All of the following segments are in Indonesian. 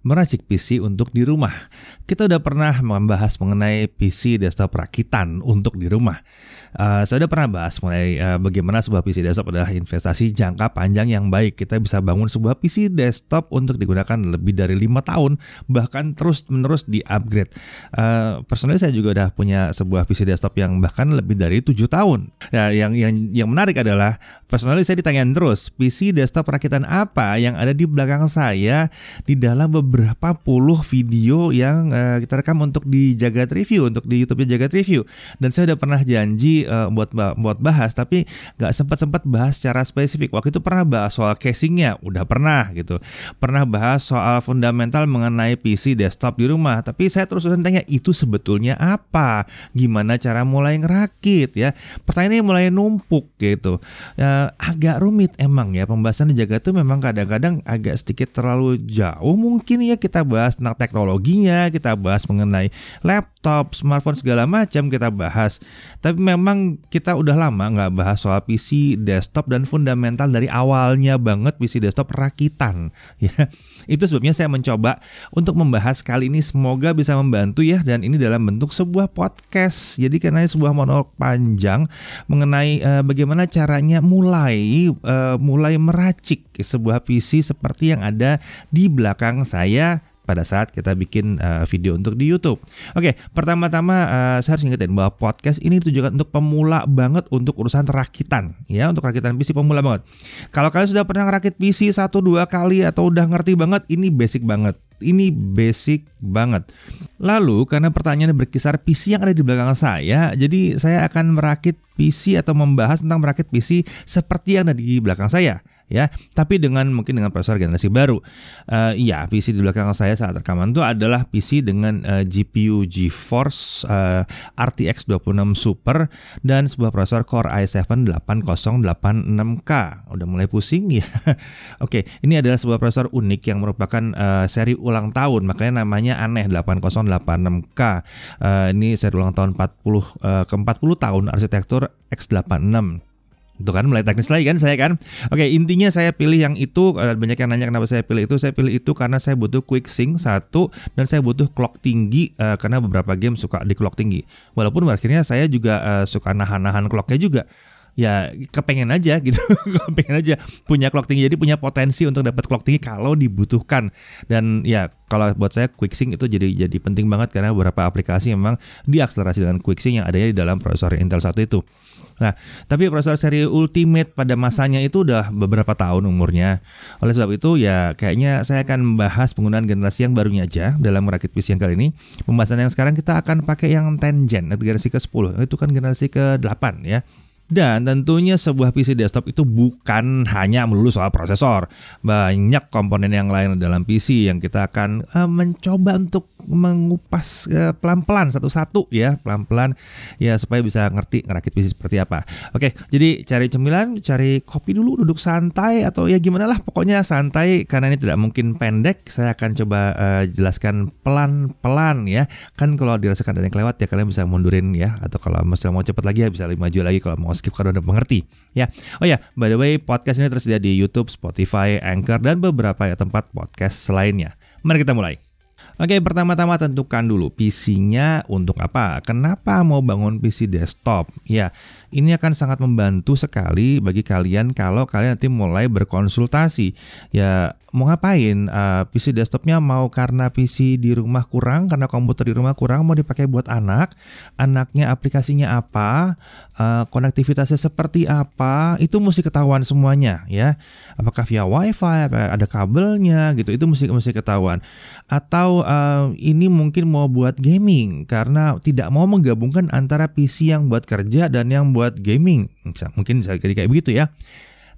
meracik PC untuk di rumah. Kita udah pernah membahas mengenai PC desktop rakitan untuk di rumah. Uh, saya udah pernah bahas mengenai uh, bagaimana sebuah PC desktop adalah investasi jangka panjang yang baik. Kita bisa bangun sebuah PC desktop untuk digunakan lebih dari lima tahun, bahkan terus menerus di upgrade. Uh, personally saya juga udah punya sebuah PC desktop yang bahkan lebih dari tujuh tahun. Ya, yang yang yang menarik adalah personally saya ditanyain terus PC desktop rakitan apa yang ada di belakang saya di dalam beberapa puluh video yang uh, kita rekam untuk di Jagat Review, untuk di YouTube Jagat Review. Dan saya udah pernah janji uh, buat buat bahas, tapi nggak sempat sempat bahas secara spesifik. Waktu itu pernah bahas soal casingnya, udah pernah gitu. Pernah bahas soal fundamental mengenai PC desktop di rumah, tapi saya terus terusan tanya itu sebetulnya apa? Gimana cara mulai ngerakit ya? Pertanyaannya mulai numpuk gitu. Ya, agak rumit emang ya pembahasan di Jaga tuh memang kadang-kadang agak sedikit terlalu jauh mungkin ini ya kita bahas tentang teknologinya, kita bahas mengenai laptop, smartphone segala macam kita bahas. Tapi memang kita udah lama nggak bahas soal PC desktop dan fundamental dari awalnya banget PC desktop rakitan. Ya, itu sebabnya saya mencoba untuk membahas kali ini. Semoga bisa membantu ya. Dan ini dalam bentuk sebuah podcast. Jadi karena sebuah monolog panjang mengenai uh, bagaimana caranya mulai uh, mulai meracik sebuah PC seperti yang ada di belakang saya pada saat kita bikin uh, video untuk di YouTube. Oke, pertama-tama uh, saya harus ingetin bahwa podcast ini ditujukan untuk pemula banget untuk urusan rakitan, ya, untuk rakitan PC pemula banget. Kalau kalian sudah pernah rakit PC satu dua kali atau udah ngerti banget, ini basic banget. Ini basic banget. Lalu karena pertanyaannya berkisar PC yang ada di belakang saya, jadi saya akan merakit PC atau membahas tentang merakit PC seperti yang ada di belakang saya ya. Tapi dengan mungkin dengan prosesor generasi baru. Uh, iya PC di belakang saya saat rekaman itu adalah PC dengan uh, eh, GPU GeForce uh, RTX 26 Super dan sebuah prosesor Core i7 8086K udah mulai pusing ya. Oke ini adalah sebuah prosesor unik yang merupakan uh, seri ulang tahun. Makanya namanya aneh 8086K uh, ini seri ulang tahun 40 uh, ke 40 tahun arsitektur X86 itu kan mulai teknis lagi kan saya kan. Oke, intinya saya pilih yang itu eh, banyak yang nanya kenapa saya pilih itu. Saya pilih itu karena saya butuh quick sync satu dan saya butuh clock tinggi uh, karena beberapa game suka di clock tinggi. Walaupun akhirnya saya juga uh, suka nahan-nahan clocknya juga ya kepengen aja gitu kepengen aja punya clock tinggi jadi punya potensi untuk dapat clock tinggi kalau dibutuhkan dan ya kalau buat saya quick sync itu jadi jadi penting banget karena beberapa aplikasi memang diakselerasi dengan quick sync yang adanya di dalam prosesor Intel 1 itu Nah, tapi prosesor seri Ultimate pada masanya itu udah beberapa tahun umurnya. Oleh sebab itu ya kayaknya saya akan membahas penggunaan generasi yang barunya aja dalam merakit PC yang kali ini. Pembahasan yang sekarang kita akan pakai yang 10 gen, generasi ke-10. Itu kan generasi ke-8 ya. Dan tentunya sebuah PC desktop itu bukan hanya melulu soal prosesor. Banyak komponen yang lain dalam PC yang kita akan uh, mencoba untuk mengupas uh, pelan-pelan satu-satu ya, pelan-pelan ya supaya bisa ngerti ngerakit PC seperti apa. Oke, jadi cari cemilan, cari kopi dulu, duduk santai atau ya gimana lah pokoknya santai karena ini tidak mungkin pendek. Saya akan coba uh, jelaskan pelan-pelan ya. Kan kalau dirasakan ada yang kelewat ya kalian bisa mundurin ya atau kalau mau cepat lagi ya bisa lebih maju lagi kalau mau skip kalau udah mengerti ya. Oh ya, by the way podcast ini tersedia di YouTube, Spotify, Anchor dan beberapa ya tempat podcast lainnya. Mari kita mulai. Oke, pertama-tama tentukan dulu PC-nya untuk apa? Kenapa mau bangun PC desktop? Ya, ini akan sangat membantu sekali bagi kalian kalau kalian nanti mulai berkonsultasi. Ya, mau ngapain? Uh, PC desktopnya mau karena PC di rumah kurang, karena komputer di rumah kurang, mau dipakai buat anak. Anaknya aplikasinya apa? Uh, konektivitasnya seperti apa? Itu mesti ketahuan semuanya ya. Apakah via WiFi? Apa ada kabelnya gitu? Itu mesti mesti ketahuan. Atau uh, ini mungkin mau buat gaming karena tidak mau menggabungkan antara PC yang buat kerja dan yang buat gaming. Mungkin bisa jadi kayak begitu ya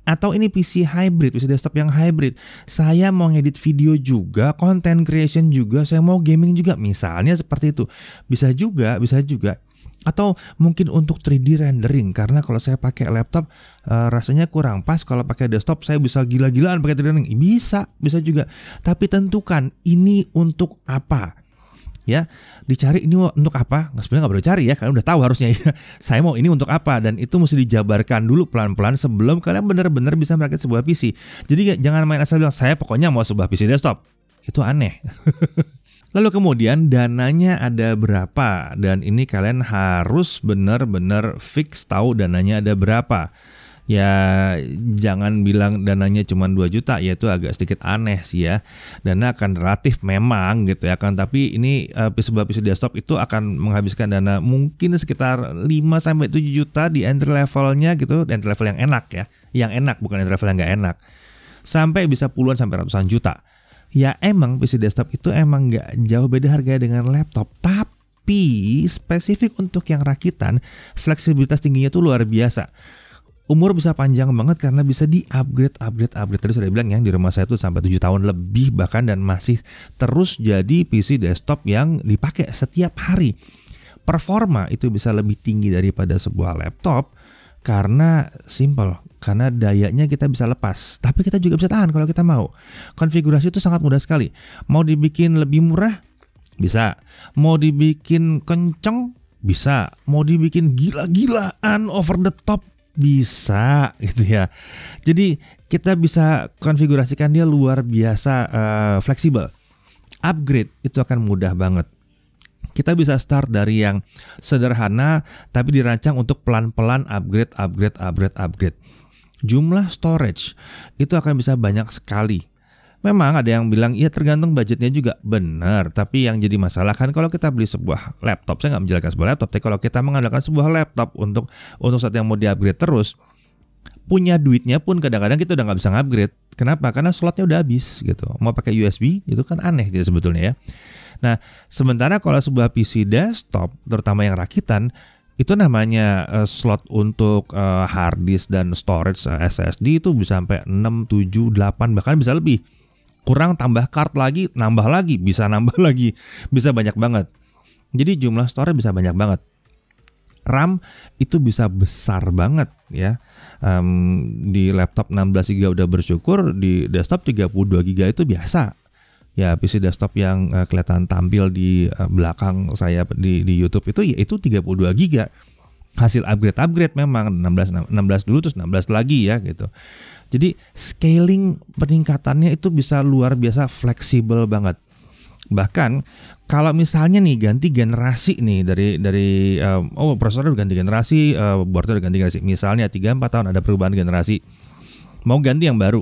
atau ini PC hybrid, PC desktop yang hybrid. Saya mau ngedit video juga, content creation juga, saya mau gaming juga. Misalnya seperti itu. Bisa juga, bisa juga. Atau mungkin untuk 3D rendering karena kalau saya pakai laptop uh, rasanya kurang pas kalau pakai desktop saya bisa gila-gilaan pakai 3D rendering. Bisa, bisa juga. Tapi tentukan ini untuk apa ya dicari ini untuk apa? Nggak sebenarnya nggak perlu cari ya kalian udah tahu harusnya ya. Saya mau ini untuk apa? Dan itu mesti dijabarkan dulu pelan-pelan sebelum kalian benar-benar bisa merakit sebuah PC jadi jangan main asal bilang saya pokoknya mau sebuah PC desktop. Itu aneh. Lalu kemudian dananya ada berapa? Dan ini kalian harus benar-benar fix tahu dananya ada berapa ya jangan bilang dananya cuma 2 juta ya itu agak sedikit aneh sih ya. Dana akan relatif memang gitu ya kan tapi ini sebuah PC desktop itu akan menghabiskan dana mungkin sekitar 5 sampai 7 juta di entry levelnya gitu entry level yang enak ya. Yang enak bukan entry level yang nggak enak. Sampai bisa puluhan sampai ratusan juta. Ya emang PC desktop itu emang nggak jauh beda harganya dengan laptop. Tapi spesifik untuk yang rakitan fleksibilitas tingginya tuh luar biasa umur bisa panjang banget karena bisa di upgrade upgrade. Upgrade tadi sudah bilang ya di rumah saya tuh sampai 7 tahun lebih bahkan dan masih terus jadi PC desktop yang dipakai setiap hari. Performa itu bisa lebih tinggi daripada sebuah laptop karena simple karena dayanya kita bisa lepas. Tapi kita juga bisa tahan kalau kita mau. Konfigurasi itu sangat mudah sekali. Mau dibikin lebih murah? Bisa. Mau dibikin kenceng? Bisa. Mau dibikin gila-gilaan over the top bisa gitu ya. Jadi kita bisa konfigurasikan dia luar biasa uh, fleksibel. Upgrade itu akan mudah banget. Kita bisa start dari yang sederhana tapi dirancang untuk pelan-pelan upgrade, upgrade, upgrade, upgrade. Jumlah storage itu akan bisa banyak sekali Memang ada yang bilang ya tergantung budgetnya juga benar, tapi yang jadi masalah kan kalau kita beli sebuah laptop, saya nggak menjelaskan sebuah laptop, tapi kalau kita mengandalkan sebuah laptop untuk untuk saat yang mau diupgrade terus, punya duitnya pun kadang-kadang kita udah nggak bisa ngupgrade. Kenapa? Karena slotnya udah habis gitu. Mau pakai USB itu kan aneh gitu sebetulnya ya. Nah, sementara kalau sebuah PC desktop, terutama yang rakitan, itu namanya uh, slot untuk uh, hard disk dan storage uh, SSD itu bisa sampai 6, 7, 8 bahkan bisa lebih kurang tambah card lagi, nambah lagi, bisa nambah lagi, bisa banyak banget. Jadi jumlah storage bisa banyak banget. RAM itu bisa besar banget ya. Um, di laptop 16 GB udah bersyukur, di desktop 32 GB itu biasa. Ya PC desktop yang uh, kelihatan tampil di uh, belakang saya di di YouTube itu ya itu 32 GB. Hasil upgrade-upgrade memang 16 16 dulu terus 16 lagi ya gitu. Jadi scaling peningkatannya itu bisa luar biasa fleksibel banget. Bahkan kalau misalnya nih ganti generasi nih dari dari um, oh prosesor udah ganti generasi, uh, boardnya udah ganti generasi. Misalnya 3 4 tahun ada perubahan generasi. Mau ganti yang baru.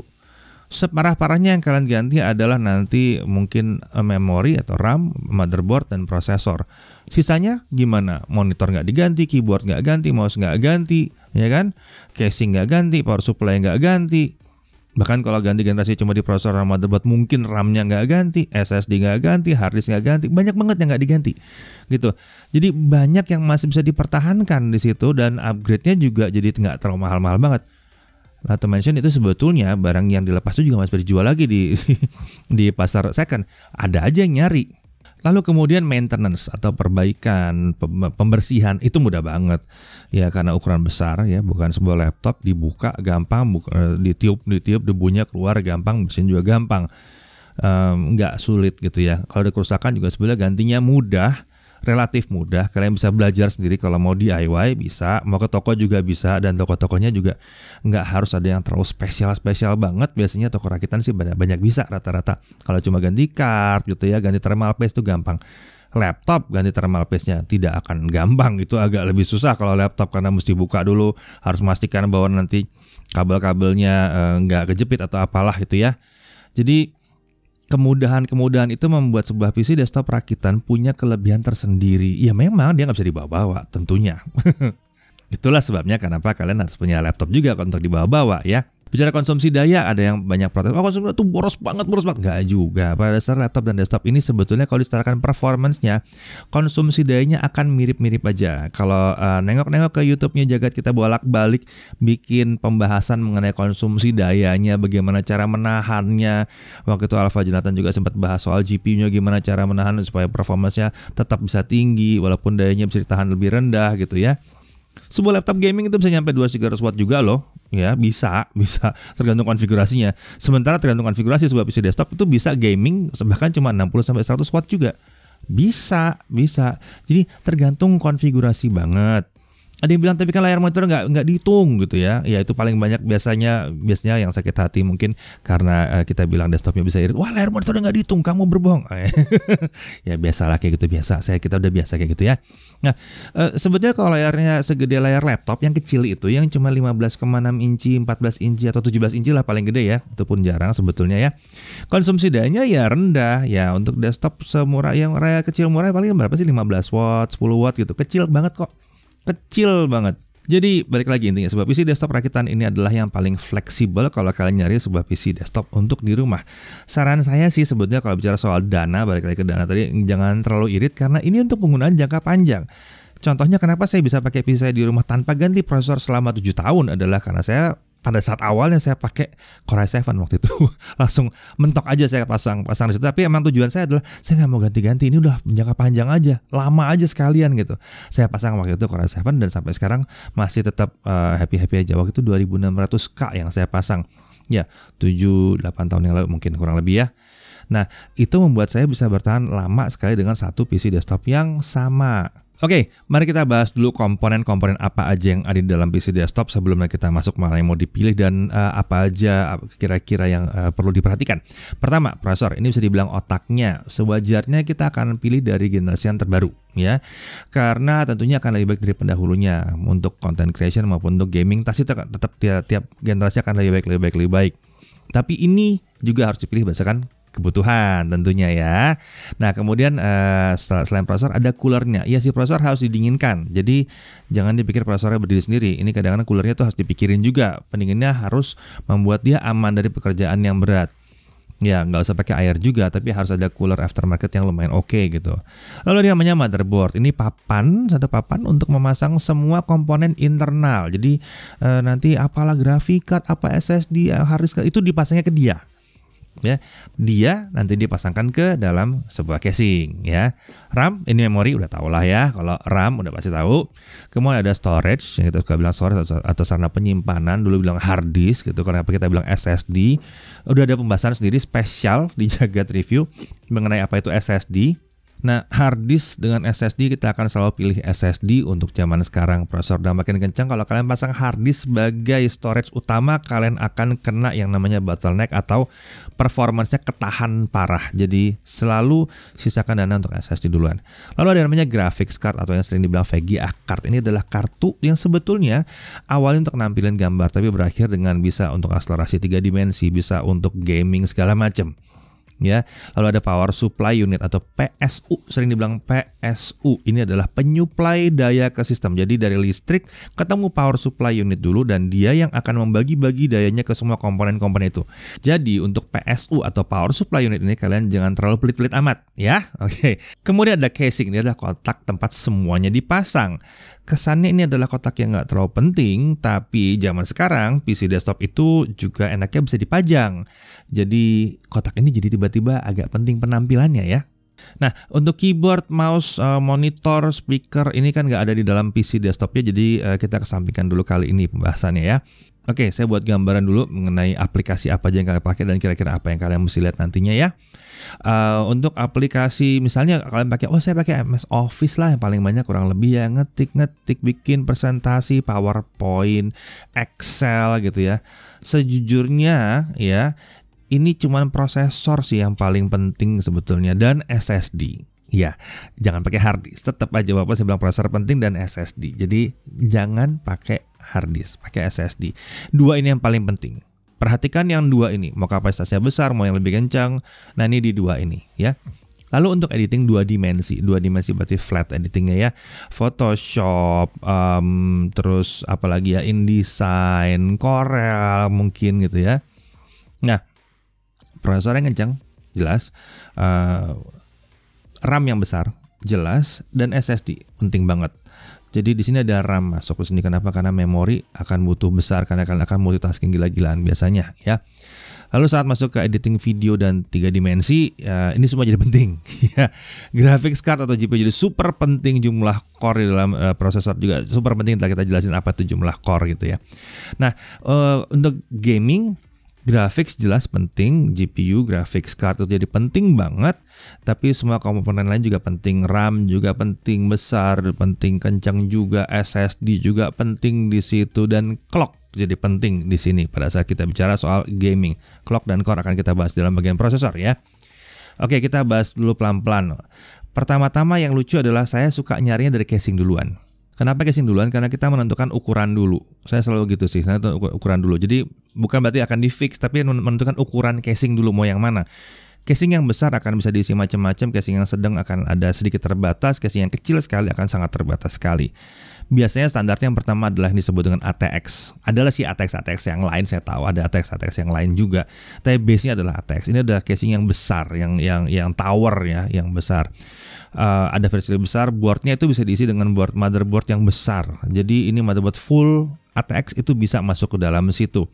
Separah-parahnya yang kalian ganti adalah nanti mungkin uh, memori atau RAM, motherboard dan prosesor. Sisanya gimana? Monitor nggak diganti, keyboard nggak ganti, mouse nggak ganti, ya kan? Casing nggak ganti, power supply nggak ganti. Bahkan kalau ganti generasi cuma di prosesor sama motherboard mungkin RAM-nya nggak ganti, SSD nggak ganti, hard disk nggak ganti, banyak banget yang nggak diganti, gitu. Jadi banyak yang masih bisa dipertahankan di situ dan upgrade-nya juga jadi nggak terlalu mahal-mahal banget. Nah, to mention itu sebetulnya barang yang dilepas itu juga masih bisa dijual lagi di di pasar second. Ada aja yang nyari Lalu kemudian maintenance atau perbaikan, pembersihan itu mudah banget ya karena ukuran besar ya bukan sebuah laptop dibuka gampang, buka, eh, ditiup ditiup debunya keluar gampang, bersihin juga gampang, nggak um, sulit gitu ya. Kalau ada kerusakan juga sebenarnya gantinya mudah relatif mudah. Kalian bisa belajar sendiri kalau mau DIY bisa, mau ke toko juga bisa dan toko-tokonya juga nggak harus ada yang terlalu spesial-spesial banget. Biasanya toko rakitan sih banyak banyak bisa rata-rata. Kalau cuma ganti card gitu ya, ganti thermal paste itu gampang. Laptop ganti thermal paste-nya tidak akan gampang, itu agak lebih susah kalau laptop karena mesti buka dulu, harus memastikan bahwa nanti kabel-kabelnya eh, nggak kejepit atau apalah itu ya. Jadi kemudahan-kemudahan itu membuat sebuah PC desktop rakitan punya kelebihan tersendiri. Ya memang dia nggak bisa dibawa-bawa tentunya. Itulah sebabnya kenapa kalian harus punya laptop juga untuk dibawa-bawa ya. Bicara konsumsi daya ada yang banyak protes. Oh konsumsi itu boros banget, boros banget. Enggak juga. Pada dasar laptop dan desktop ini sebetulnya kalau disetarakan performance-nya, konsumsi dayanya akan mirip-mirip aja. Kalau uh, nengok-nengok ke YouTube-nya Jagat kita bolak-balik bikin pembahasan mengenai konsumsi dayanya, bagaimana cara menahannya. Waktu itu Alfa Jonathan juga sempat bahas soal GPU-nya gimana cara menahan supaya performance-nya tetap bisa tinggi walaupun dayanya bisa ditahan lebih rendah gitu ya. Sebuah laptop gaming itu bisa nyampe 200 watt juga loh. Ya, bisa, bisa tergantung konfigurasinya. Sementara tergantung konfigurasi sebuah PC desktop itu bisa gaming bahkan cuma 60 sampai 100 watt juga. Bisa, bisa. Jadi tergantung konfigurasi banget. Ada yang bilang tapi kan layar monitor nggak nggak dihitung gitu ya. Ya itu paling banyak biasanya biasanya yang sakit hati mungkin karena uh, kita bilang desktopnya bisa irit. Wah layar monitor nggak dihitung, kamu berbohong. ya biasalah kayak gitu biasa. Saya kita udah biasa kayak gitu ya. Nah uh, sebetulnya kalau layarnya segede layar laptop yang kecil itu yang cuma 15,6 inci, 14 inci atau 17 inci lah paling gede ya. Itu pun jarang sebetulnya ya. Konsumsi dayanya ya rendah ya untuk desktop semurah yang raya kecil murah paling berapa sih 15 watt, 10 watt gitu. Kecil banget kok kecil banget. Jadi balik lagi intinya sebuah PC desktop rakitan ini adalah yang paling fleksibel kalau kalian nyari sebuah PC desktop untuk di rumah. Saran saya sih sebetulnya kalau bicara soal dana balik lagi ke dana tadi jangan terlalu irit karena ini untuk penggunaan jangka panjang. Contohnya kenapa saya bisa pakai PC saya di rumah tanpa ganti prosesor selama 7 tahun adalah karena saya pada saat awalnya saya pakai Core i7 waktu itu. Langsung mentok aja saya pasang pasang di situ. Tapi emang tujuan saya adalah saya nggak mau ganti-ganti ini udah jangka panjang aja lama aja sekalian gitu. Saya pasang waktu itu Core i7 dan sampai sekarang masih tetap uh, eh, happy happy aja. Waktu itu 2600K yang saya pasang. Ya 7 8 tahun yang lalu mungkin kurang lebih ya. Nah, itu membuat saya bisa bertahan lama sekali dengan satu PC desktop yang sama. Oke, mari kita bahas dulu komponen-komponen apa aja yang ada di dalam PC desktop sebelumnya kita masuk mana yang mau dipilih dan uh, apa aja kira-kira yang uh, perlu diperhatikan. Pertama, prosesor. Ini bisa dibilang otaknya. Sewajarnya kita akan pilih dari generasi yang terbaru ya. Karena tentunya akan lebih baik dari pendahulunya untuk content creation maupun untuk gaming pasti tetap, tiap, tiap generasi akan lebih baik, lebih baik, lebih baik. Tapi ini juga harus dipilih berdasarkan kebutuhan tentunya ya. Nah kemudian uh, selain prosesor ada coolernya. Iya sih prosesor harus didinginkan. Jadi jangan dipikir prosesornya berdiri sendiri. Ini kadang-kadang coolernya tuh harus dipikirin juga. Pendinginnya harus membuat dia aman dari pekerjaan yang berat. Ya nggak usah pakai air juga, tapi harus ada cooler aftermarket yang lumayan oke okay, gitu. Lalu dia namanya motherboard. Ini papan, satu papan untuk memasang semua komponen internal. Jadi uh, nanti apalah grafik card, apa SSD, hard disk itu dipasangnya ke dia ya. Dia nanti dipasangkan ke dalam sebuah casing ya. RAM ini memori udah tau lah ya. Kalau RAM udah pasti tahu. Kemudian ada storage yang kita suka bilang storage atau, atau sarana penyimpanan dulu bilang hard disk gitu kenapa kita bilang SSD udah ada pembahasan sendiri spesial di jagat review mengenai apa itu SSD Nah, hard disk dengan SSD kita akan selalu pilih SSD untuk zaman sekarang. Prosesor udah makin kencang kalau kalian pasang hard disk sebagai storage utama, kalian akan kena yang namanya bottleneck atau performance-nya ketahan parah. Jadi, selalu sisakan dana untuk SSD duluan. Lalu ada namanya graphics card atau yang sering dibilang VGA card. Ini adalah kartu yang sebetulnya awalnya untuk nampilin gambar tapi berakhir dengan bisa untuk akselerasi tiga dimensi, bisa untuk gaming segala macam ya. Lalu ada power supply unit atau PSU, sering dibilang PSU. Ini adalah penyuplai daya ke sistem. Jadi dari listrik ketemu power supply unit dulu dan dia yang akan membagi-bagi dayanya ke semua komponen-komponen itu. Jadi untuk PSU atau power supply unit ini kalian jangan terlalu pelit-pelit amat ya. Oke. Kemudian ada casing, ini adalah kotak tempat semuanya dipasang kesannya ini adalah kotak yang nggak terlalu penting, tapi zaman sekarang PC desktop itu juga enaknya bisa dipajang. Jadi kotak ini jadi tiba-tiba agak penting penampilannya ya. Nah, untuk keyboard, mouse, eh, monitor, speaker ini kan nggak ada di dalam PC desktopnya, jadi eh, kita kesampingkan dulu kali ini pembahasannya ya. Oke, saya buat gambaran dulu mengenai aplikasi apa aja yang kalian pakai dan kira-kira apa yang kalian mesti lihat nantinya ya. Uh, untuk aplikasi misalnya kalian pakai oh saya pakai MS Office lah yang paling banyak kurang lebih ya ngetik ngetik bikin presentasi PowerPoint Excel gitu ya sejujurnya ya ini cuma prosesor sih yang paling penting sebetulnya dan SSD Ya, jangan pakai hard disk. Tetap aja Bapak saya bilang prosesor penting dan SSD. Jadi jangan pakai hard disk, pakai SSD. Dua ini yang paling penting. Perhatikan yang dua ini, mau kapasitasnya besar, mau yang lebih kencang. Nah ini di dua ini ya. Lalu untuk editing dua dimensi, dua dimensi berarti flat editingnya ya, Photoshop, um, terus apalagi ya InDesign, Corel mungkin gitu ya. Nah, prosesornya kencang, jelas, uh, RAM yang besar, jelas, dan SSD penting banget. Jadi di sini ada RAM masuk ke sini. Kenapa? Karena memori akan butuh besar karena kalian akan multitasking gila-gilaan biasanya ya. Lalu saat masuk ke editing video dan tiga dimensi, ya, ini semua jadi penting. ya, graphics card atau GPU jadi super penting jumlah core di dalam uh, prosesor juga super penting. Kita kita jelasin apa itu jumlah core gitu ya. Nah uh, untuk gaming Graphics jelas penting, GPU, graphics card itu jadi penting banget, tapi semua komponen lain juga penting, RAM juga penting besar, penting kencang juga, SSD juga penting di situ dan clock jadi penting di sini pada saat kita bicara soal gaming. Clock dan core akan kita bahas dalam bagian prosesor ya. Oke, kita bahas dulu pelan-pelan. Pertama-tama yang lucu adalah saya suka nyarinya dari casing duluan. Kenapa casing duluan? Karena kita menentukan ukuran dulu. Saya selalu gitu sih, saya ukuran dulu. Jadi bukan berarti akan di fix, tapi menentukan ukuran casing dulu mau yang mana. Casing yang besar akan bisa diisi macam-macam, casing yang sedang akan ada sedikit terbatas, casing yang kecil sekali akan sangat terbatas sekali. Biasanya standarnya yang pertama adalah yang disebut dengan ATX. Adalah si ATX ATX yang lain saya tahu ada ATX ATX yang lain juga. Tapi base-nya adalah ATX. Ini adalah casing yang besar, yang yang yang tower ya, yang besar uh, ada versi lebih besar, boardnya itu bisa diisi dengan board motherboard yang besar. Jadi ini motherboard full ATX itu bisa masuk ke dalam situ.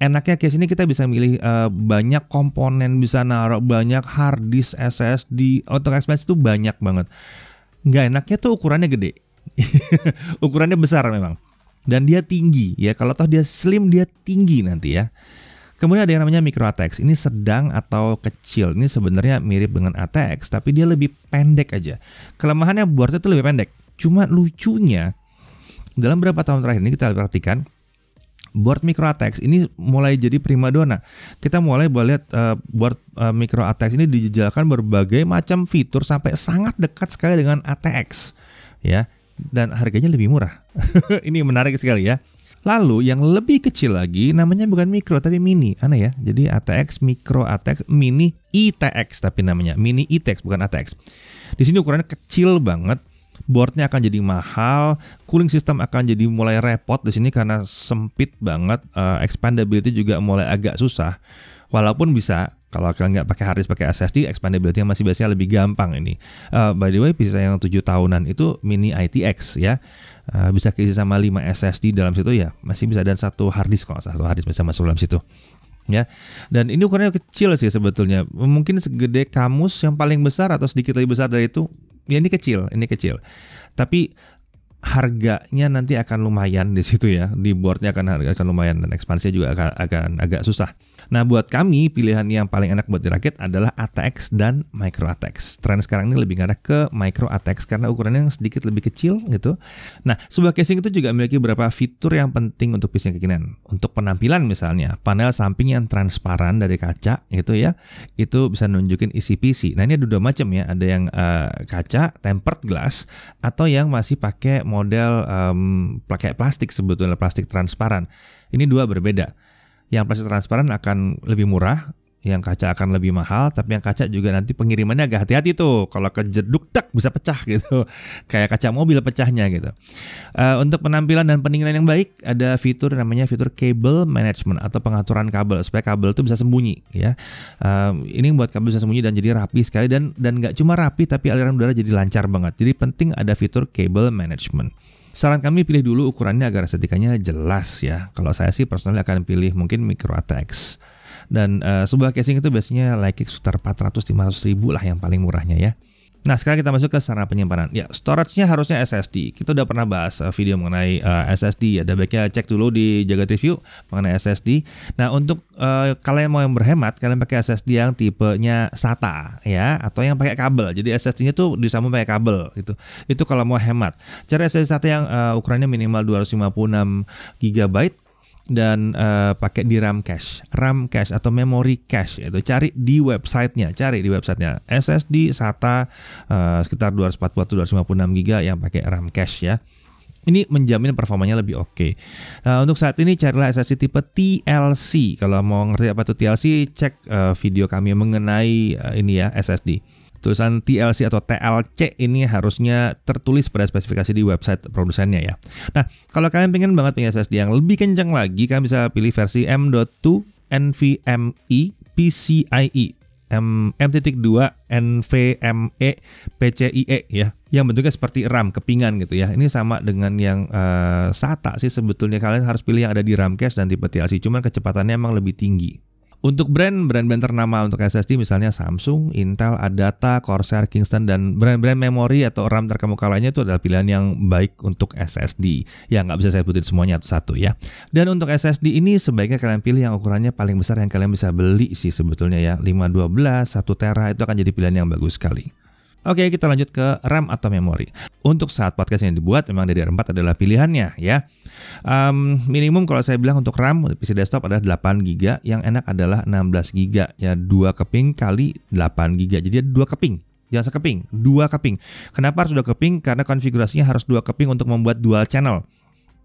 Enaknya case ini kita bisa milih uh, banyak komponen, bisa naruh banyak hard disk, SSD, untuk expansion itu banyak banget. Nggak enaknya tuh ukurannya gede, ukurannya besar memang, dan dia tinggi ya. Kalau toh dia slim dia tinggi nanti ya. Kemudian ada yang namanya micro ATX. Ini sedang atau kecil. Ini sebenarnya mirip dengan ATX, tapi dia lebih pendek aja. Kelemahannya boardnya itu lebih pendek. Cuma lucunya, dalam beberapa tahun terakhir ini kita perhatikan, board micro ATX ini mulai jadi primadona. Kita mulai lihat uh, board uh, micro ATX ini dijejalkan berbagai macam fitur sampai sangat dekat sekali dengan ATX, ya. Dan harganya lebih murah. ini menarik sekali ya. Lalu yang lebih kecil lagi namanya bukan mikro tapi mini. Aneh ya. Jadi ATX, mikro ATX, mini ITX tapi namanya. Mini ITX bukan ATX. Di sini ukurannya kecil banget. Boardnya akan jadi mahal, cooling system akan jadi mulai repot di sini karena sempit banget, uh, expandability juga mulai agak susah. Walaupun bisa kalau kalian nggak pakai hard disk pakai SSD, expandability masih biasanya lebih gampang ini. Uh, by the way, saya yang 7 tahunan itu mini ITX ya. Uh, bisa keisi sama 5 SSD dalam situ ya. Masih bisa dan satu hard disk kalau satu hard disk bisa masuk dalam situ ya. Dan ini ukurannya kecil sih sebetulnya. Mungkin segede kamus yang paling besar atau sedikit lebih besar dari itu ya ini kecil ini kecil. Tapi harganya nanti akan lumayan di situ ya. Di boardnya akan harga akan lumayan dan ekspansinya juga akan, akan agak susah Nah, buat kami pilihan yang paling enak buat dirakit adalah ATX dan Micro ATX. Tren sekarang ini lebih ngarah ke Micro ATX karena ukurannya yang sedikit lebih kecil gitu. Nah, sebuah casing itu juga memiliki beberapa fitur yang penting untuk PC kekinian. Untuk penampilan misalnya, panel samping yang transparan dari kaca gitu ya, itu bisa nunjukin isi PC. Nah, ini ada dua macam ya, ada yang uh, kaca tempered glass atau yang masih pakai model um, pakai plastik sebetulnya plastik transparan. Ini dua berbeda. Yang plastik transparan akan lebih murah, yang kaca akan lebih mahal, tapi yang kaca juga nanti pengirimannya agak hati-hati tuh. Kalau kejeduk tak bisa pecah gitu, kayak kaca mobil pecahnya gitu. Uh, untuk penampilan dan pendinginan yang baik, ada fitur namanya fitur cable management atau pengaturan kabel supaya kabel itu bisa sembunyi ya. Uh, ini buat kabel bisa sembunyi dan jadi rapi sekali dan dan nggak cuma rapi tapi aliran udara jadi lancar banget. Jadi penting ada fitur cable management. Saran kami pilih dulu ukurannya agar estetikanya jelas ya. Kalau saya sih personalnya akan pilih mungkin micro ATX. Dan uh, sebuah casing itu biasanya like sekitar 400-500 ribu lah yang paling murahnya ya. Nah, sekarang kita masuk ke sarana penyimpanan. Ya, storage-nya harusnya SSD. Kita udah pernah bahas uh, video mengenai uh, eh, SSD. Ada baiknya cek dulu di Jaga Review mengenai SSD. Nah, untuk uh, kalian mau yang berhemat, kalian pakai SSD yang tipenya SATA ya, atau yang pakai kabel. Jadi SSD-nya tuh disambung pakai kabel gitu. Itu kalau mau hemat. Cara SSD SATA yang uh, ukurannya minimal 256 GB dan uh, pakai di RAM cache, RAM cache atau memory cache itu cari di websitenya, cari di websitenya SSD SATA uh, sekitar 240 256 GB yang pakai RAM cache ya. Ini menjamin performanya lebih oke. Okay. Uh, untuk saat ini carilah SSD tipe TLC. Kalau mau ngerti apa itu TLC, cek uh, video kami mengenai uh, ini ya SSD. Tulisan TLC atau TLC ini harusnya tertulis pada spesifikasi di website produsennya ya. Nah, kalau kalian pengen banget punya SSD yang lebih kencang lagi, kalian bisa pilih versi M.2 NVMe PCIe M M.2 NVMe PCIe ya yang bentuknya seperti RAM kepingan gitu ya. Ini sama dengan yang uh, SATA sih sebetulnya. Kalian harus pilih yang ada di RAM cache dan tipe TLC cuman kecepatannya emang lebih tinggi Untuk brand brand-brand ternama untuk SSD misalnya Samsung, Intel, Adata, Corsair, Kingston dan brand-brand memori atau RAM terkemuka lainnya itu adalah pilihan yang baik untuk SSD. Ya nggak bisa saya sebutin semuanya satu ya. Dan untuk SSD ini sebaiknya kalian pilih yang ukurannya paling besar yang kalian bisa beli sih sebetulnya ya. 512, 1 tera itu akan jadi pilihan yang bagus sekali. Oke, kita lanjut ke RAM atau memori. Untuk saat podcast yang dibuat, memang DDR4 adalah pilihannya ya. Um, minimum kalau saya bilang untuk RAM PC desktop adalah 8 GB, yang enak adalah 16 GB ya 2 keping kali 8 GB. Jadi 2 keping. Jangan sekeping, dua keping. Kenapa harus dua keping? Karena konfigurasinya harus dua keping untuk membuat dual channel.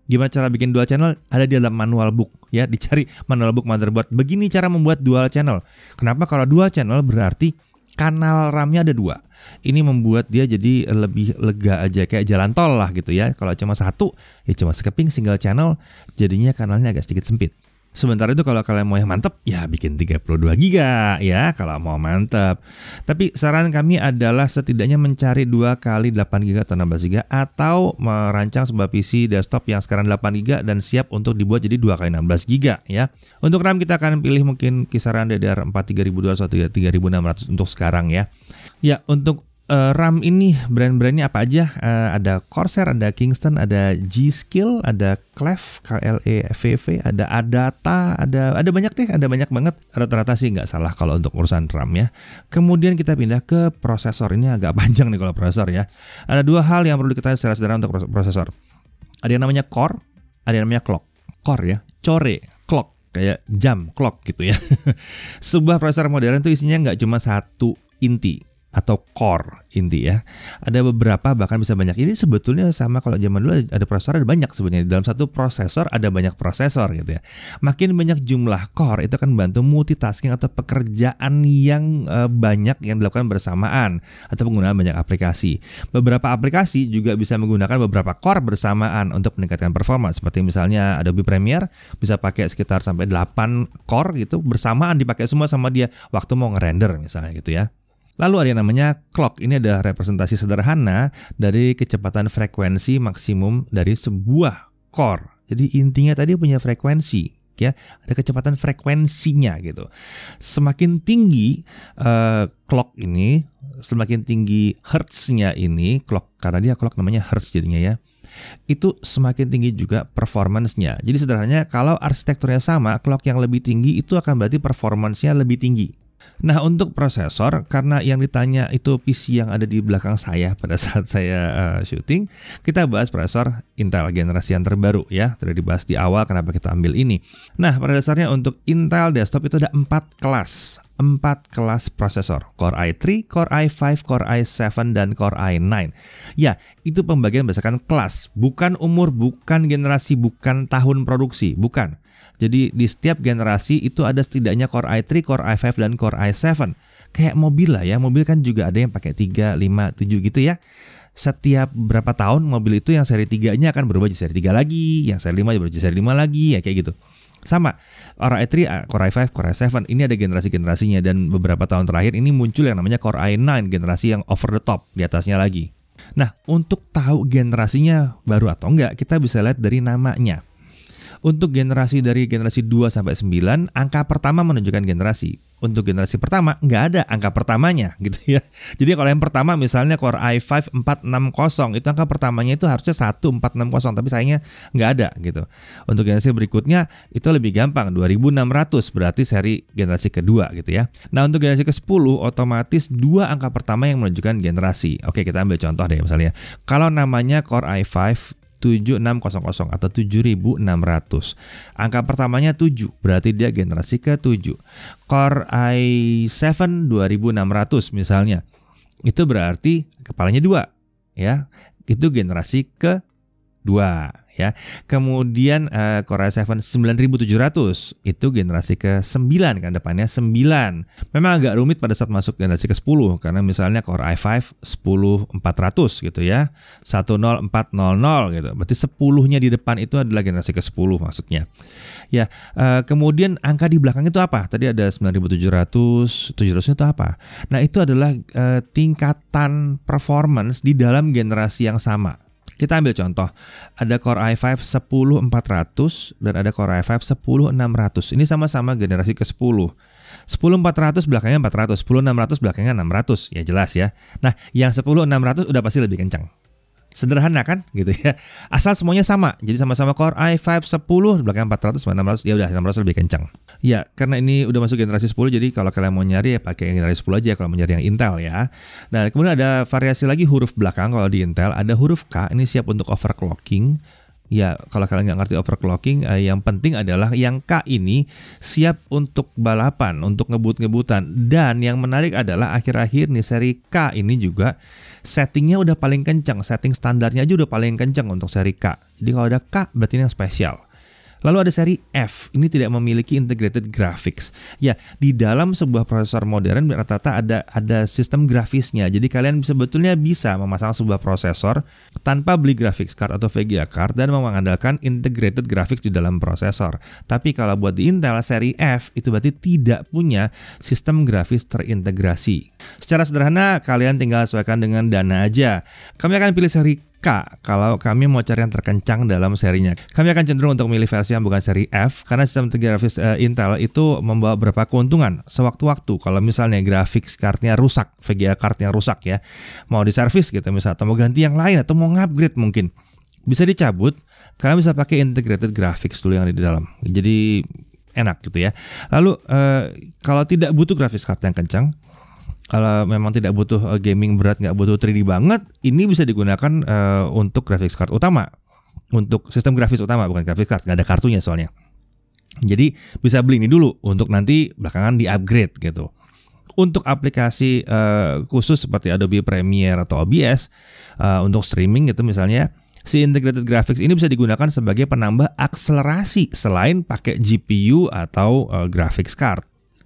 Gimana cara bikin dual channel? Ada di dalam manual book ya, dicari manual book motherboard. Begini cara membuat dual channel. Kenapa kalau dual channel berarti kanal RAM-nya ada dua. Ini membuat dia jadi lebih lega aja kayak jalan tol lah gitu ya. Kalau cuma satu ya cuma sekeping single channel jadinya kanalnya agak sedikit sempit. Sementara itu kalau kalian mau yang mantep ya bikin 32 giga ya kalau mau mantep. Tapi saran kami adalah setidaknya mencari 2 kali 8 giga atau 16 giga atau merancang sebuah PC desktop yang sekarang 8 giga dan siap untuk dibuat jadi 2 kali 16 giga ya. Untuk RAM kita akan pilih mungkin kisaran DDR4 3200 atau 3600 untuk sekarang ya. Ya, untuk uh, RAM ini brand-brandnya apa aja? Uh, ada Corsair, ada Kingston, ada G-Skill, ada Clef, KLE, ada Adata, ada ada banyak deh, ada banyak banget. Rata-rata sih nggak salah kalau untuk urusan RAM ya. Kemudian kita pindah ke prosesor. Ini agak panjang nih kalau prosesor ya. Ada dua hal yang perlu diketahui secara sederhana untuk prosesor. Ada yang namanya core, ada yang namanya clock. Core ya, core, clock kayak jam, clock gitu ya. Sebuah prosesor modern itu isinya nggak cuma satu inti atau core inti ya. Ada beberapa bahkan bisa banyak. Ini sebetulnya sama kalau zaman dulu ada prosesor ada banyak sebenarnya. Dalam satu prosesor ada banyak prosesor gitu ya. Makin banyak jumlah core itu akan membantu multitasking atau pekerjaan yang uh, banyak yang dilakukan bersamaan atau penggunaan banyak aplikasi. Beberapa aplikasi juga bisa menggunakan beberapa core bersamaan untuk meningkatkan performa seperti misalnya Adobe Premiere bisa pakai sekitar sampai 8 core gitu bersamaan dipakai semua sama dia waktu mau ngerender misalnya gitu ya. Lalu ada yang namanya clock. Ini adalah representasi sederhana dari kecepatan frekuensi maksimum dari sebuah core. Jadi intinya tadi punya frekuensi ya ada kecepatan frekuensinya gitu semakin tinggi uh, clock ini semakin tinggi hertznya ini clock karena dia clock namanya hertz jadinya ya itu semakin tinggi juga performancenya jadi sederhananya kalau arsitekturnya sama clock yang lebih tinggi itu akan berarti performancenya lebih tinggi Nah untuk prosesor karena yang ditanya itu PC yang ada di belakang saya pada saat saya uh, syuting, kita bahas prosesor Intel generasi yang terbaru ya. Sudah dibahas di awal kenapa kita ambil ini. Nah pada dasarnya untuk Intel desktop itu ada empat kelas. empat kelas prosesor Core i3, Core i5, Core i7, dan Core i9 Ya, itu pembagian berdasarkan kelas Bukan umur, bukan generasi, bukan tahun produksi Bukan jadi di setiap generasi itu ada setidaknya Core i3, Core i5 dan Core i7. Kayak mobil lah ya, mobil kan juga ada yang pakai 3, 5, 7 gitu ya. Setiap berapa tahun mobil itu yang seri 3-nya akan berubah jadi seri 3 lagi, yang seri 5 berubah jadi seri 5 lagi, ya kayak gitu. Sama, Core i3, Core i5, Core i7 ini ada generasi-generasinya dan beberapa tahun terakhir ini muncul yang namanya Core i9, generasi yang over the top di atasnya lagi. Nah, untuk tahu generasinya baru atau enggak, kita bisa lihat dari namanya. Untuk generasi dari generasi 2 sampai 9, angka pertama menunjukkan generasi. Untuk generasi pertama nggak ada angka pertamanya gitu ya. Jadi kalau yang pertama misalnya Core i5 460 itu angka pertamanya itu harusnya 1460 tapi sayangnya nggak ada gitu. Untuk generasi berikutnya itu lebih gampang 2600 berarti seri generasi kedua gitu ya. Nah untuk generasi ke-10 otomatis dua angka pertama yang menunjukkan generasi. Oke kita ambil contoh deh misalnya. Kalau namanya Core i5 7600 atau 7600. Angka pertamanya 7, berarti dia generasi ke-7. Core i7 2600 misalnya. Itu berarti kepalanya 2 ya. Itu generasi ke-2 ya. Kemudian uh, Core i7 9700 itu generasi ke-9 kan depannya 9. Memang agak rumit pada saat masuk generasi ke-10 karena misalnya Core i5 10400 gitu ya. 10400 gitu. Berarti 10-nya di depan itu adalah generasi ke-10 maksudnya. Ya, uh, kemudian angka di belakang itu apa? Tadi ada 9700, 700 itu apa? Nah, itu adalah uh, tingkatan performance di dalam generasi yang sama Kita ambil contoh, ada Core i5 10400 dan ada Core i5 10600. Ini sama-sama generasi ke-10. 10400 belakangnya 400, 10600 belakangnya 600. Ya jelas ya. Nah, yang 10600 udah pasti lebih kencang. Sederhana kan gitu ya. Asal semuanya sama. Jadi sama-sama Core i5 10 belakang 400 600 ya udah 600 lebih kencang. Ya, karena ini udah masuk generasi 10 jadi kalau kalian mau nyari ya pakai yang generasi 10 aja kalau mau nyari yang Intel ya. Nah, kemudian ada variasi lagi huruf belakang kalau di Intel ada huruf K ini siap untuk overclocking. Ya, kalau kalian nggak ngerti overclocking, eh, yang penting adalah yang K ini siap untuk balapan, untuk ngebut-ngebutan. Dan yang menarik adalah akhir-akhir nih seri K ini juga settingnya udah paling kencang, setting standarnya aja udah paling kencang untuk seri K. Jadi kalau ada K berarti ini yang spesial. Lalu ada seri F, ini tidak memiliki integrated graphics. Ya, di dalam sebuah prosesor modern rata-rata ada ada sistem grafisnya. Jadi kalian sebetulnya bisa memasang sebuah prosesor tanpa beli graphics card atau VGA card dan mengandalkan integrated graphics di dalam prosesor. Tapi kalau buat di Intel seri F itu berarti tidak punya sistem grafis terintegrasi. Secara sederhana kalian tinggal sesuaikan dengan dana aja. Kami akan pilih seri K kalau kami mau cari yang terkencang dalam serinya. Kami akan cenderung untuk memilih versi yang bukan seri F karena sistem grafis uh, Intel itu membawa beberapa keuntungan sewaktu-waktu. Kalau misalnya grafik cardnya rusak, VGA cardnya rusak ya, mau diservis gitu misalnya atau mau ganti yang lain atau mau upgrade mungkin bisa dicabut. Kalian bisa pakai integrated graphics dulu yang ada di dalam. Jadi enak gitu ya. Lalu uh, kalau tidak butuh grafis card yang kencang, kalau memang tidak butuh uh, gaming berat, nggak butuh 3D banget, ini bisa digunakan uh, untuk graphics card utama, untuk sistem grafis utama bukan graphics card, nggak ada kartunya soalnya. Jadi bisa beli ini dulu untuk nanti belakangan di upgrade gitu. Untuk aplikasi uh, khusus seperti Adobe Premiere atau OBS uh, untuk streaming gitu misalnya, si integrated graphics ini bisa digunakan sebagai penambah akselerasi selain pakai GPU atau uh, graphics card.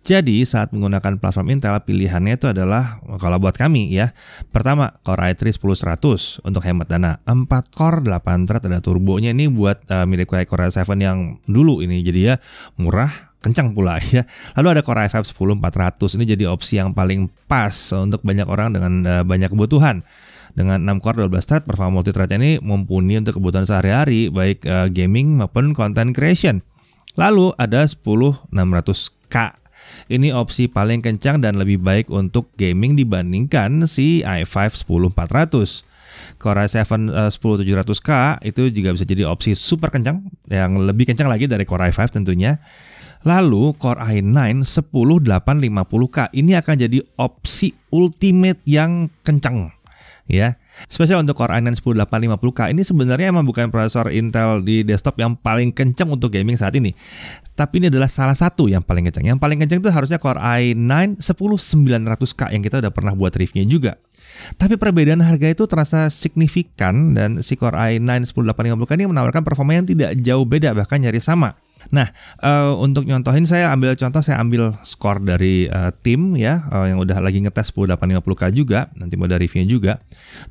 Jadi saat menggunakan platform Intel pilihannya itu adalah kalau buat kami ya. Pertama Core i3 10100 untuk hemat dana. 4 core 8 thread ada turbonya ini buat uh, mirip kayak Core i7 yang dulu ini jadi ya murah kencang pula ya. Lalu ada Core i5 10400 ini jadi opsi yang paling pas untuk banyak orang dengan uh, banyak kebutuhan. Dengan 6 core 12 thread performa multi thread ini mumpuni untuk kebutuhan sehari-hari baik uh, gaming maupun content creation. Lalu ada 10600K ini opsi paling kencang dan lebih baik untuk gaming dibandingkan si i5 10400. Core i7 uh, 10700K itu juga bisa jadi opsi super kencang yang lebih kencang lagi dari Core i5 tentunya. Lalu Core i9 10850K ini akan jadi opsi ultimate yang kencang ya. Spesial untuk Core i9 10850K ini sebenarnya emang bukan prosesor Intel di desktop yang paling kencang untuk gaming saat ini. Tapi ini adalah salah satu yang paling kencang. Yang paling kencang itu harusnya Core i9 10900K yang kita udah pernah buat reviewnya juga. Tapi perbedaan harga itu terasa signifikan dan si Core i9 10850K ini menawarkan performa yang tidak jauh beda bahkan nyaris sama. Nah, uh, untuk nyontohin saya ambil contoh saya ambil skor dari uh, tim ya uh, yang udah lagi ngetes 10850K juga, nanti mau dari reviewnya juga.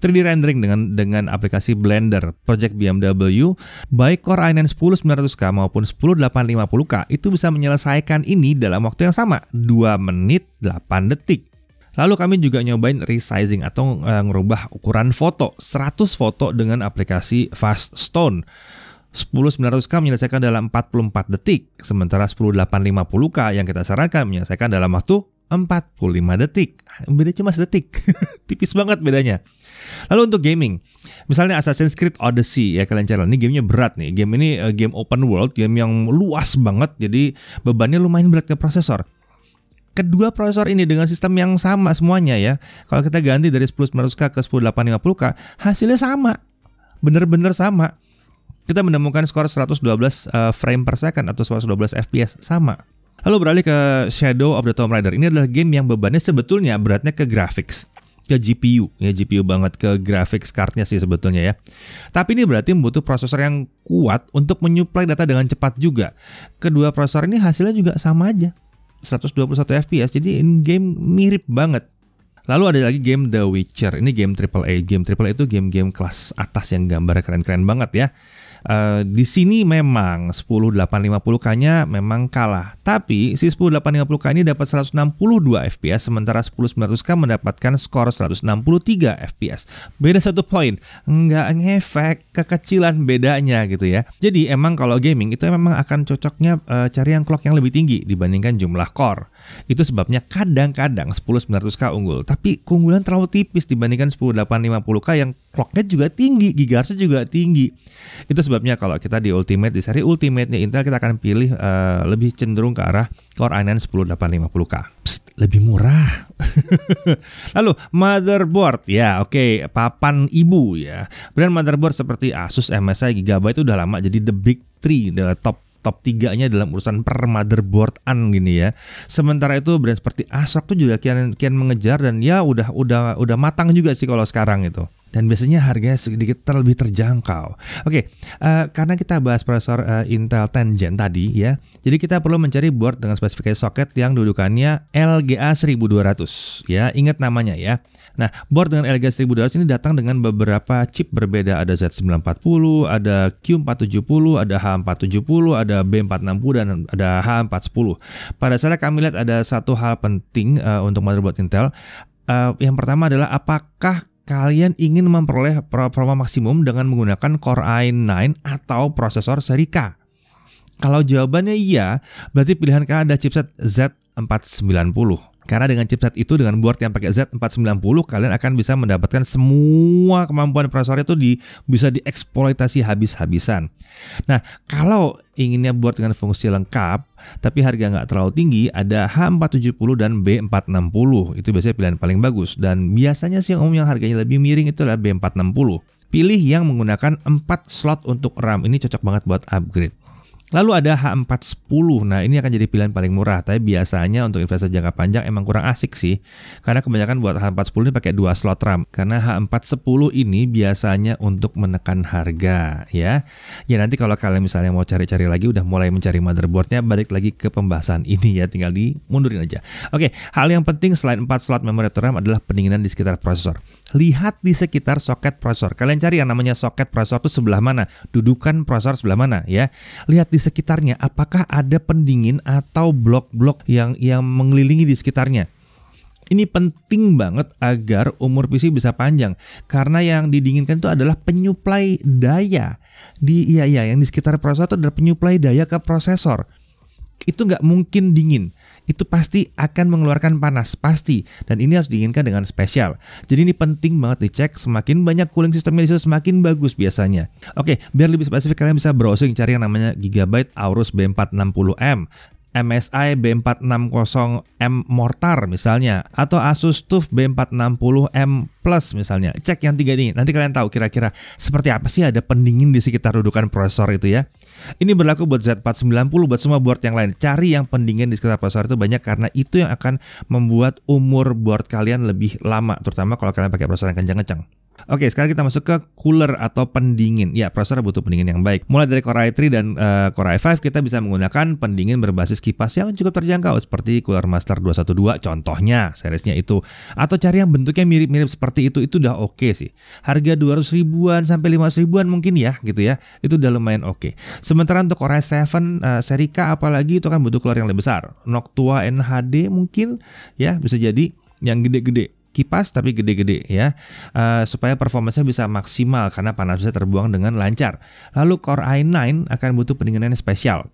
3D rendering dengan dengan aplikasi Blender Project BMW baik Core i9 10900K maupun 10850K itu bisa menyelesaikan ini dalam waktu yang sama, 2 menit 8 detik. Lalu kami juga nyobain resizing atau uh, ngerubah ukuran foto 100 foto dengan aplikasi Fast Stone. 10900K menyelesaikan dalam 44 detik, sementara 10850K yang kita sarankan menyelesaikan dalam waktu 45 detik. Beda cuma sedetik. Tipis banget bedanya. Lalu untuk gaming, misalnya Assassin's Creed Odyssey ya kalian cari. Ini gamenya berat nih. Game ini uh, game open world, game yang luas banget. Jadi bebannya lumayan berat ke prosesor. Kedua prosesor ini dengan sistem yang sama semuanya ya. Kalau kita ganti dari 10900K ke 10850K, hasilnya sama. Bener-bener sama kita menemukan skor 112 uh, frame per second atau 112 fps sama. Lalu beralih ke Shadow of the Tomb Raider. Ini adalah game yang bebannya sebetulnya beratnya ke graphics, ke GPU, ya GPU banget ke graphics cardnya sih sebetulnya ya. Tapi ini berarti membutuh prosesor yang kuat untuk menyuplai data dengan cepat juga. Kedua prosesor ini hasilnya juga sama aja. 121 fps. Jadi in game mirip banget. Lalu ada lagi game The Witcher. Ini game AAA. Game AAA itu game-game kelas atas yang gambarnya keren-keren banget ya. Uh, di sini memang 10850K-nya memang kalah. Tapi si 10850K ini dapat 162 fps sementara 10900K mendapatkan skor 163 fps. Beda satu poin. Nggak ngefek kekecilan bedanya gitu ya. Jadi emang kalau gaming itu memang akan cocoknya uh, cari yang clock yang lebih tinggi dibandingkan jumlah core. Itu sebabnya kadang-kadang 10900K unggul, tapi keunggulan terlalu tipis dibandingkan 10850K yang clocknya juga tinggi, gigahertz juga tinggi. Itu sebabnya kalau kita di Ultimate di seri Ultimate-nya Intel kita akan pilih uh, lebih cenderung ke arah Core i9 10850K. Psst, lebih murah. Lalu motherboard ya, oke, okay, papan ibu ya. Brand motherboard seperti Asus, MSI, Gigabyte itu udah lama jadi the big three, the top top 3-nya dalam urusan per motherboardan gini ya. Sementara itu brand seperti ASRock tuh juga kian kian mengejar dan ya udah udah udah matang juga sih kalau sekarang itu dan biasanya harganya sedikit terlebih terjangkau. Oke, uh, karena kita bahas prosesor uh, Intel 10 Gen tadi ya, jadi kita perlu mencari board dengan spesifikasi soket yang dudukannya LGA 1200 ya, ingat namanya ya. Nah, board dengan LGA 1200 ini datang dengan beberapa chip berbeda, ada Z940, ada Q470, ada H470, ada B460 dan ada H410. Pada saat kami lihat ada satu hal penting uh, untuk motherboard Intel. Uh, yang pertama adalah apakah kalian ingin memperoleh performa maksimum dengan menggunakan Core i9 atau prosesor seri K? Kalau jawabannya iya, berarti pilihan kalian ada chipset Z490. Karena dengan chipset itu dengan board yang pakai Z490 kalian akan bisa mendapatkan semua kemampuan prosesor itu di, bisa dieksploitasi habis-habisan. Nah, kalau inginnya board dengan fungsi lengkap tapi harga nggak terlalu tinggi, ada H470 dan B460. Itu biasanya pilihan paling bagus dan biasanya sih yang umum yang harganya lebih miring itu adalah B460. Pilih yang menggunakan 4 slot untuk RAM. Ini cocok banget buat upgrade. Lalu ada H410. Nah, ini akan jadi pilihan paling murah, tapi biasanya untuk investasi jangka panjang emang kurang asik sih. Karena kebanyakan buat H410 ini pakai dua slot RAM. Karena H410 ini biasanya untuk menekan harga, ya. Ya nanti kalau kalian misalnya mau cari-cari lagi udah mulai mencari motherboardnya, balik lagi ke pembahasan ini ya, tinggal di mundurin aja. Oke, hal yang penting selain 4 slot memori RAM adalah pendinginan di sekitar prosesor. Lihat di sekitar soket prosesor. Kalian cari yang namanya soket prosesor itu sebelah mana, dudukan prosesor sebelah mana, ya. Lihat di sekitarnya apakah ada pendingin atau blok-blok yang yang mengelilingi di sekitarnya. Ini penting banget agar umur PC bisa panjang karena yang didinginkan itu adalah penyuplai daya di iya iya yang di sekitar prosesor itu adalah penyuplai daya ke prosesor. Itu nggak mungkin dingin itu pasti akan mengeluarkan panas, pasti. Dan ini harus diinginkan dengan spesial. Jadi ini penting banget dicek, semakin banyak cooling sistemnya di situ semakin bagus biasanya. Oke, biar lebih spesifik kalian bisa browsing cari yang namanya Gigabyte Aorus B460M. MSI B460M Mortar misalnya atau Asus TUF B460M Plus misalnya. Cek yang tiga ini. Nanti kalian tahu kira-kira seperti apa sih ada pendingin di sekitar dudukan prosesor itu ya. Ini berlaku buat Z490 buat semua board yang lain. Cari yang pendingin di sekitar prosesor itu banyak karena itu yang akan membuat umur board kalian lebih lama terutama kalau kalian pakai prosesor yang kencang-kencang. Oke, sekarang kita masuk ke cooler atau pendingin. Ya, prosesor butuh pendingin yang baik. Mulai dari Core i3 dan uh, Core i5 kita bisa menggunakan pendingin berbasis kipas yang cukup terjangkau seperti Cooler Master 212 contohnya, seriesnya itu. Atau cari yang bentuknya mirip-mirip seperti itu, itu udah oke okay sih. Harga 200 ribuan sampai 500 ribuan mungkin ya, gitu ya. Itu udah lumayan oke. Okay. Sementara untuk Core i7 uh, seri K apalagi itu kan butuh cooler yang lebih besar. Noctua NHD mungkin ya bisa jadi yang gede-gede kipas tapi gede-gede ya uh, supaya performanya bisa maksimal karena panasnya terbuang dengan lancar. Lalu Core i9 akan butuh pendinginan spesial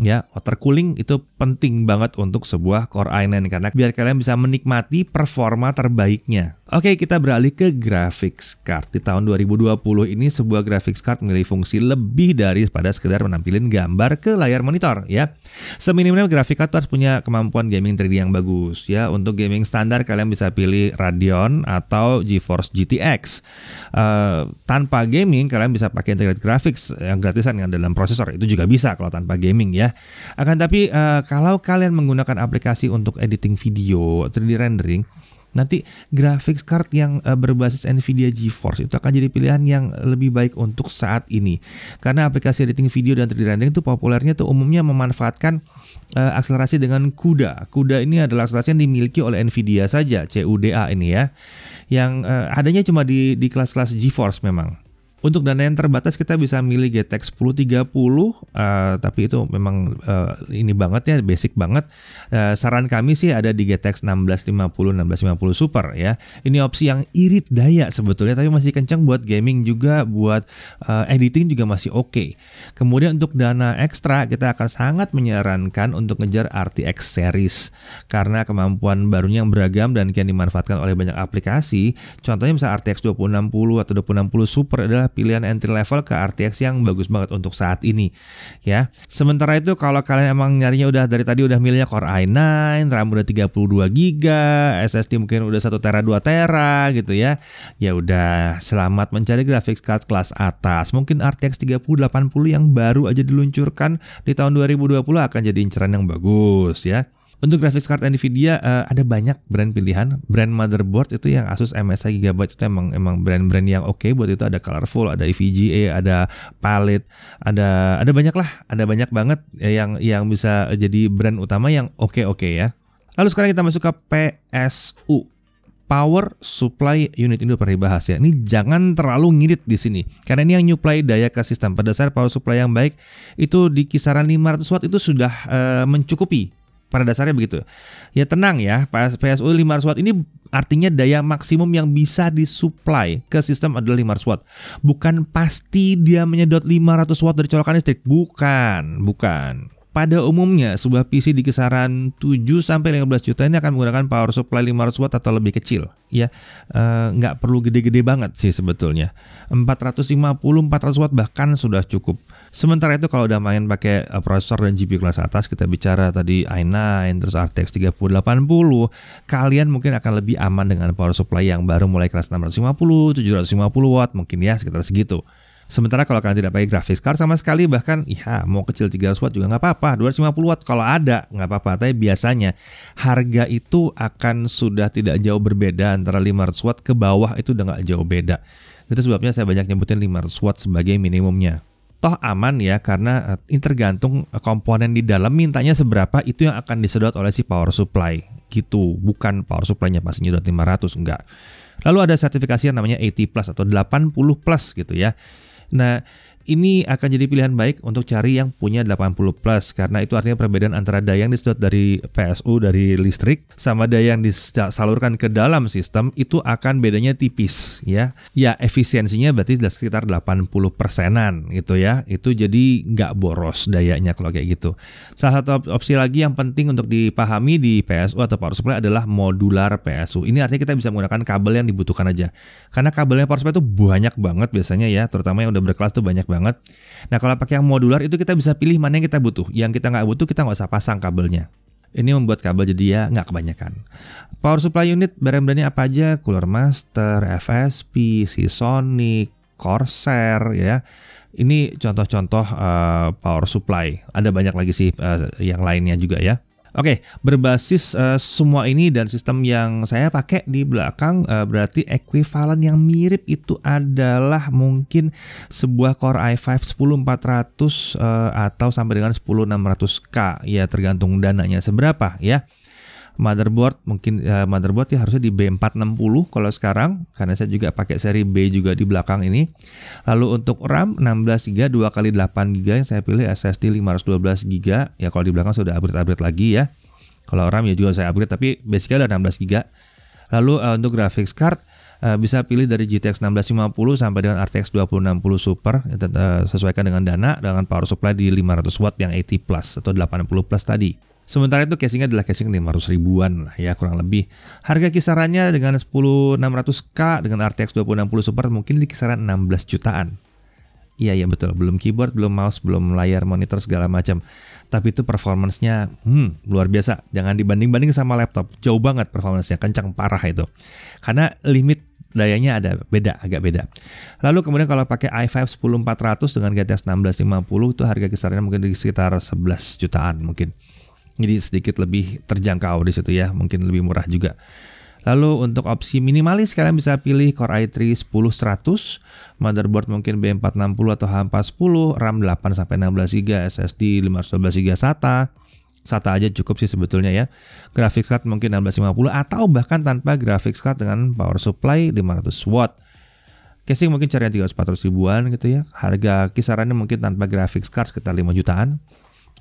ya water cooling itu penting banget untuk sebuah Core i9 karena biar kalian bisa menikmati performa terbaiknya. Oke, kita beralih ke graphics card. Di tahun 2020 ini sebuah graphics card memiliki fungsi lebih dari pada sekedar menampilkan gambar ke layar monitor ya. Seminimal graphics card harus punya kemampuan gaming 3D yang bagus ya. Untuk gaming standar kalian bisa pilih Radeon atau GeForce GTX. Uh, tanpa gaming kalian bisa pakai integrated graphics yang gratisan yang dalam prosesor itu juga bisa kalau tanpa gaming ya. Akan tapi uh, kalau kalian menggunakan aplikasi untuk editing video 3D rendering Nanti graphics card yang uh, berbasis Nvidia GeForce itu akan jadi pilihan yang lebih baik untuk saat ini. Karena aplikasi editing video dan 3D rendering itu populernya tuh umumnya memanfaatkan uh, akselerasi dengan CUDA. CUDA ini adalah akselerasi yang dimiliki oleh Nvidia saja, CUDA ini ya. Yang uh, adanya cuma di di kelas-kelas GeForce memang. Untuk dana yang terbatas kita bisa milih GTX 1030 uh, tapi itu memang uh, ini banget ya basic banget. Uh, saran kami sih ada di GTX 1650 1650 Super ya. Ini opsi yang irit daya sebetulnya tapi masih kencang buat gaming juga buat uh, editing juga masih oke. Okay. Kemudian untuk dana ekstra kita akan sangat menyarankan untuk ngejar RTX series karena kemampuan barunya yang beragam dan kian dimanfaatkan oleh banyak aplikasi. Contohnya misalnya RTX 2060 atau 2060 Super adalah pilihan entry level ke RTX yang bagus banget untuk saat ini ya. Sementara itu kalau kalian emang nyarinya udah dari tadi udah milihnya Core i9, RAM udah 32 GB, SSD mungkin udah 1 tera 2 tera gitu ya. Ya udah selamat mencari graphics card kelas atas. Mungkin RTX 3080 yang baru aja diluncurkan di tahun 2020 akan jadi inceran yang bagus ya. Untuk graphics card Nvidia uh, ada banyak brand pilihan. Brand motherboard itu yang Asus MSI Gigabyte itu emang emang brand-brand yang oke okay buat itu ada Colorful, ada EVGA, ada Palette, ada ada banyak lah, ada banyak banget yang yang bisa jadi brand utama yang oke-oke okay ya. Lalu sekarang kita masuk ke PSU. Power Supply Unit ini udah pernah dibahas ya. Ini jangan terlalu ngirit di sini karena ini yang nyuplai daya ke sistem. Pada dasar power supply yang baik itu di kisaran 500 watt itu sudah uh, mencukupi pada dasarnya begitu. Ya tenang ya, PSU 500 watt ini artinya daya maksimum yang bisa disuplai ke sistem adalah 500 watt. Bukan pasti dia menyedot 500 watt dari colokan listrik, bukan, bukan. Pada umumnya, sebuah PC di kisaran 7 sampai 15 juta ini akan menggunakan power supply 500 watt atau lebih kecil, ya. E, nggak perlu gede-gede banget sih sebetulnya. 450 400 watt bahkan sudah cukup. Sementara itu kalau udah main pakai uh, prosesor dan GPU kelas atas, kita bicara tadi i9 terus RTX 3080, kalian mungkin akan lebih aman dengan power supply yang baru mulai kelas 650, 750 watt mungkin ya sekitar segitu. Sementara kalau kalian tidak pakai graphics card sama sekali bahkan ya mau kecil 300 watt juga nggak apa-apa 250 watt kalau ada nggak apa-apa. Tapi biasanya harga itu akan sudah tidak jauh berbeda antara 500 watt ke bawah itu udah nggak jauh beda. Itu sebabnya saya banyak nyebutin 500 watt sebagai minimumnya toh aman ya karena eh, ini tergantung eh, komponen di dalam mintanya seberapa itu yang akan disedot oleh si power supply gitu. Bukan power supply-nya pasti nyedot 500 enggak. Lalu ada sertifikasi yang namanya 80 plus atau 80 plus gitu ya. Nah ini akan jadi pilihan baik untuk cari yang punya 80 plus karena itu artinya perbedaan antara daya yang disedot dari PSU dari listrik sama daya yang disalurkan ke dalam sistem itu akan bedanya tipis ya. Ya efisiensinya berarti sekitar 80 persenan gitu ya. Itu jadi nggak boros dayanya kalau kayak gitu. Salah satu opsi lagi yang penting untuk dipahami di PSU atau power supply adalah modular PSU. Ini artinya kita bisa menggunakan kabel yang dibutuhkan aja. Karena kabelnya power supply itu banyak banget biasanya ya, terutama yang udah berkelas tuh banyak banget. Nah kalau pakai yang modular itu kita bisa pilih mana yang kita butuh. Yang kita nggak butuh kita nggak usah pasang kabelnya. Ini membuat kabel jadi ya nggak kebanyakan. Power supply unit brand-brandnya apa aja? Cooler Master, FSP, Seasonic, Corsair ya. Ini contoh-contoh uh, power supply. Ada banyak lagi sih uh, yang lainnya juga ya. Oke, berbasis uh, semua ini dan sistem yang saya pakai di belakang uh, berarti ekuivalen yang mirip itu adalah mungkin sebuah Core i5 10400 uh, atau sampai dengan 10600K ya tergantung dananya seberapa ya motherboard mungkin uh, motherboard ya harusnya di B460 kalau sekarang karena saya juga pakai seri B juga di belakang ini. Lalu untuk RAM 16 GB 2 kali 8 GB yang saya pilih SSD 512 GB ya kalau di belakang sudah upgrade-upgrade lagi ya. Kalau RAM ya juga saya upgrade tapi basicnya ada 16 GB. Lalu uh, untuk graphics card uh, bisa pilih dari GTX 1650 sampai dengan RTX 2060 Super uh, sesuaikan dengan dana dengan power supply di 500 watt yang 80 plus atau 80 plus tadi. Sementara itu casingnya adalah casing 500 ribuan lah ya kurang lebih. Harga kisarannya dengan 10600K dengan RTX 2060 Super mungkin di kisaran 16 jutaan. Iya ya betul, belum keyboard, belum mouse, belum layar monitor segala macam. Tapi itu performancenya hmm, luar biasa. Jangan dibanding-banding sama laptop. Jauh banget performancenya, kencang parah itu. Karena limit dayanya ada beda agak beda. Lalu kemudian kalau pakai i5 10400 dengan GTX 1650 itu harga kisarannya mungkin di sekitar 11 jutaan mungkin. Jadi sedikit lebih terjangkau di situ ya, mungkin lebih murah juga. Lalu untuk opsi minimalis kalian bisa pilih Core i3 10100, motherboard mungkin B460 atau H410, RAM 8 sampai 16 GB, SSD 512 GB SATA. SATA aja cukup sih sebetulnya ya. Graphics card mungkin 1650 atau bahkan tanpa graphics card dengan power supply 500 watt. Casing mungkin cari yang 300-400 ribuan gitu ya. Harga kisarannya mungkin tanpa graphics card sekitar 5 jutaan.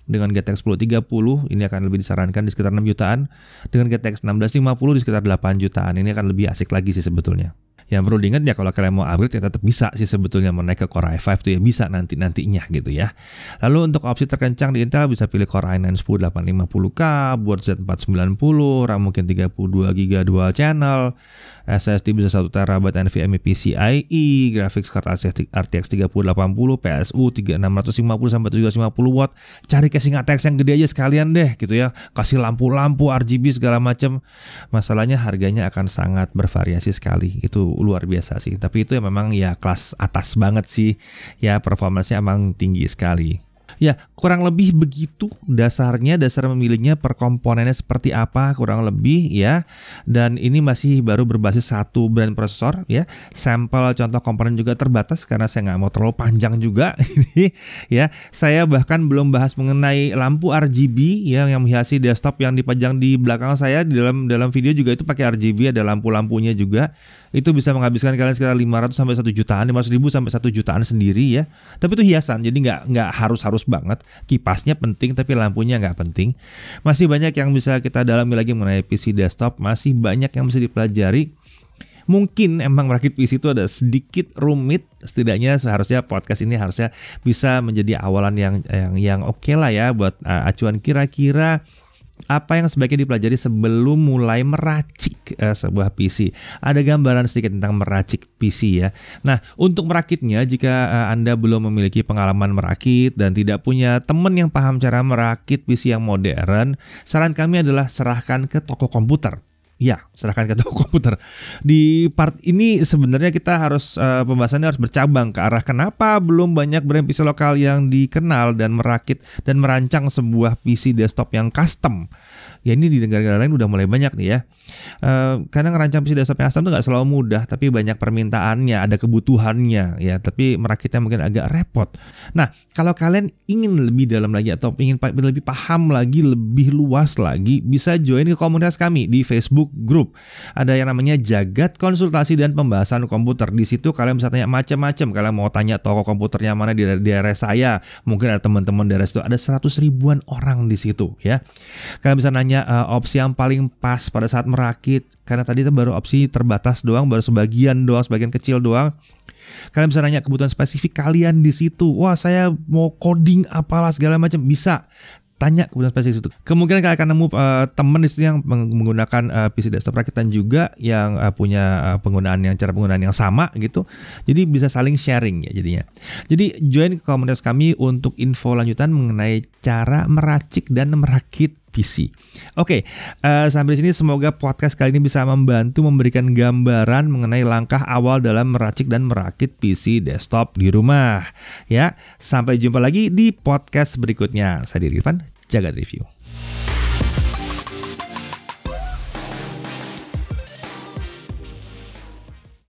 Dengan GTX 1030 ini akan lebih disarankan di sekitar 6 jutaan. Dengan GTX 1650 di sekitar 8 jutaan. Ini akan lebih asik lagi sih sebetulnya. Yang perlu diingat ya kalau kalian mau upgrade ya tetap bisa sih sebetulnya mau naik ke Core i5 tuh ya bisa nanti nantinya gitu ya. Lalu untuk opsi terkencang di Intel bisa pilih Core i9 10850K, board Z490, RAM mungkin 32 GB dual channel, SSD bisa 1 TB NVMe PCIe, graphics card RTX 3080, PSU 3650 sampai 750 watt. Cari casing ATX yang gede aja sekalian deh gitu ya. Kasih lampu-lampu RGB segala macam. Masalahnya harganya akan sangat bervariasi sekali. Itu luar biasa sih. Tapi itu ya memang ya kelas atas banget sih. Ya performanya emang tinggi sekali. Ya, kurang lebih begitu dasarnya, dasar memilihnya per komponennya seperti apa kurang lebih ya. Dan ini masih baru berbasis satu brand prosesor ya. Sampel contoh komponen juga terbatas karena saya nggak mau terlalu panjang juga ini ya. Saya bahkan belum bahas mengenai lampu RGB ya yang menghiasi desktop yang dipajang di belakang saya di dalam dalam video juga itu pakai RGB ada lampu-lampunya juga itu bisa menghabiskan kalian sekitar 500 sampai 1 jutaan, 500 ribu sampai 1 jutaan sendiri ya. Tapi itu hiasan, jadi nggak nggak harus harus banget. Kipasnya penting, tapi lampunya nggak penting. Masih banyak yang bisa kita dalami lagi mengenai PC desktop, masih banyak yang bisa dipelajari. Mungkin emang merakit PC itu ada sedikit rumit, setidaknya seharusnya podcast ini harusnya bisa menjadi awalan yang yang yang oke okay lah ya buat uh, acuan kira-kira apa yang sebaiknya dipelajari sebelum mulai meracik uh, sebuah PC. Ada gambaran sedikit tentang meracik PC ya. Nah, untuk merakitnya jika uh, Anda belum memiliki pengalaman merakit dan tidak punya teman yang paham cara merakit PC yang modern, saran kami adalah serahkan ke toko komputer. Ya, serahkan ke toko komputer. Di part ini sebenarnya kita harus uh, pembahasannya harus bercabang ke arah kenapa belum banyak brand PC lokal yang dikenal dan merakit dan merancang sebuah PC desktop yang custom. Ya ini di negara-negara lain udah mulai banyak nih ya. Uh, karena ngerancang desktop yang custom itu nggak selalu mudah, tapi banyak permintaannya, ada kebutuhannya ya. Tapi merakitnya mungkin agak repot. Nah, kalau kalian ingin lebih dalam lagi atau ingin lebih paham lagi, lebih luas lagi, bisa join ke komunitas kami di Facebook Group. Ada yang namanya Jagat Konsultasi dan Pembahasan Komputer. Di situ kalian bisa tanya macam-macam. Kalian mau tanya toko komputernya mana di daerah saya, mungkin ada teman-teman daerah situ. Ada 100 ribuan orang di situ ya. Kalian bisa nanya uh, opsi yang paling pas pada saat merakit. Karena tadi itu baru opsi terbatas doang, baru sebagian doang, sebagian kecil doang. Kalian bisa nanya kebutuhan spesifik kalian di situ. Wah, saya mau coding apalah segala macam bisa tanya kebutuhan spesifik itu. Kemungkinan kalian akan nemu uh, teman di situ yang menggunakan uh, PC desktop rakitan juga yang uh, punya uh, penggunaan yang cara penggunaan yang sama gitu. Jadi bisa saling sharing ya jadinya. Jadi join komunitas kami untuk info lanjutan mengenai cara meracik dan merakit PC. Oke, okay, uh, sampai di sini semoga podcast kali ini bisa membantu memberikan gambaran mengenai langkah awal dalam meracik dan merakit PC desktop di rumah. Ya, sampai jumpa lagi di podcast berikutnya. Saya Irfan, jaga review.